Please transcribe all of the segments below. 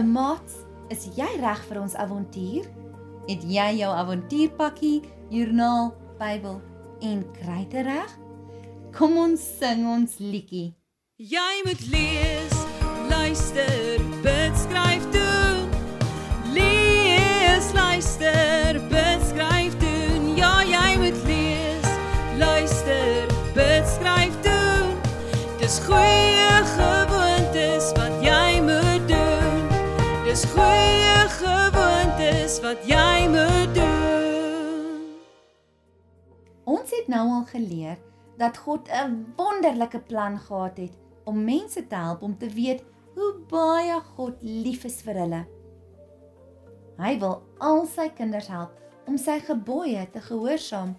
Hallo maats, is jy reg vir ons avontuur? Het jy jou avontuurpakkie, joernaal, Bybel en kruite reg? Kom ons sing ons liedjie. Jy moet lees, luister, bid, skryf doen. Lees, luister, bid, skryf doen. Ja, jy moet lees, luister, bid, skryf doen. Dis goeie Goeie gewoontes wat jy moet doen. Ons het nou al geleer dat God 'n wonderlike plan gehad het om mense te help om te weet hoe baie God lief is vir hulle. Hy wil al sy kinders help om sy gebooie te gehoorsaam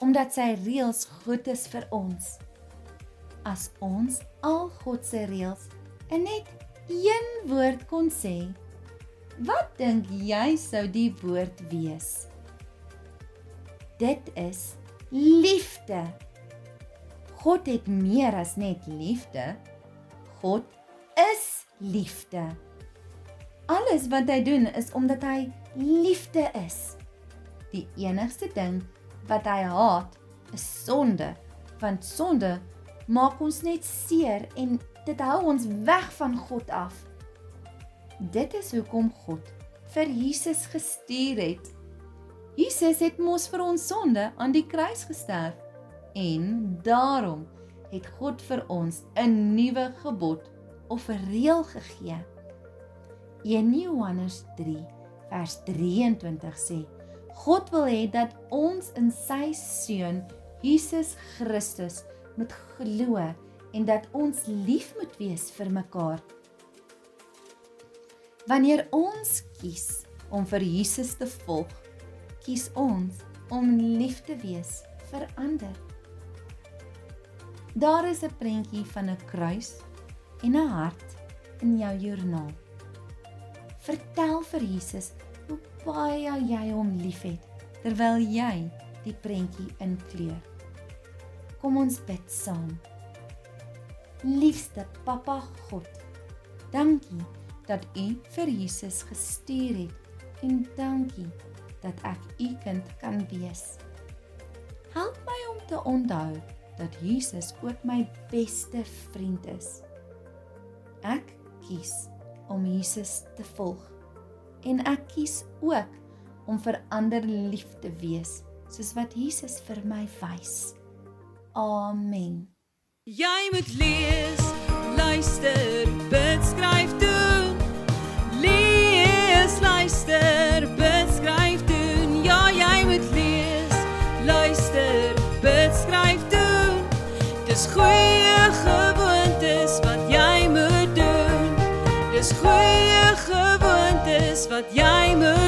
omdat sy reëls goed is vir ons. As ons al God se reëls in net een woord kon sê, wat dink jy sou die woord wees? Dit is liefde. God het meer as net liefde. God is liefde. Alles wat hy doen is omdat hy liefde is. Die enigste ding wat hy haat is sonde, want sonde maak ons net seer en dit hou ons weg van God af. Dit is hoekom God vir Jesus gestuur het. Jesus het mos vir ons sonde aan die kruis gesterf en daarom het God vir ons 'n nuwe gebod of 'n reël gegee. 1 Johannes 3 vers 23 sê: God wil hê dat ons in sy seun Jesus Christus moet glo en dat ons lief moet wees vir mekaar. Wanneer ons kies om vir Jesus te volg, kies ons om lief te wees vir ander. Daar is 'n prentjie van 'n kruis en 'n hart in jou joernaal. Vertel vir Jesus hoe baie jy hom liefhet terwyl jy die prentjie inkleur. Kom ons bid saam. Liefste Papa God, dankie dat U vir Jesus gestuur het en dankie dat ek U kind kan wees. Help my om te onthou dat Jesus ook my beste vriend is. Ek kies om Jesus te volg en ek kies ook om vir ander lief te wees soos wat Jesus vir my wys. Amen. Jy moet lees, Dis goeie gewoontes wat jy moet doen. Dis goeie gewoontes wat jy moet.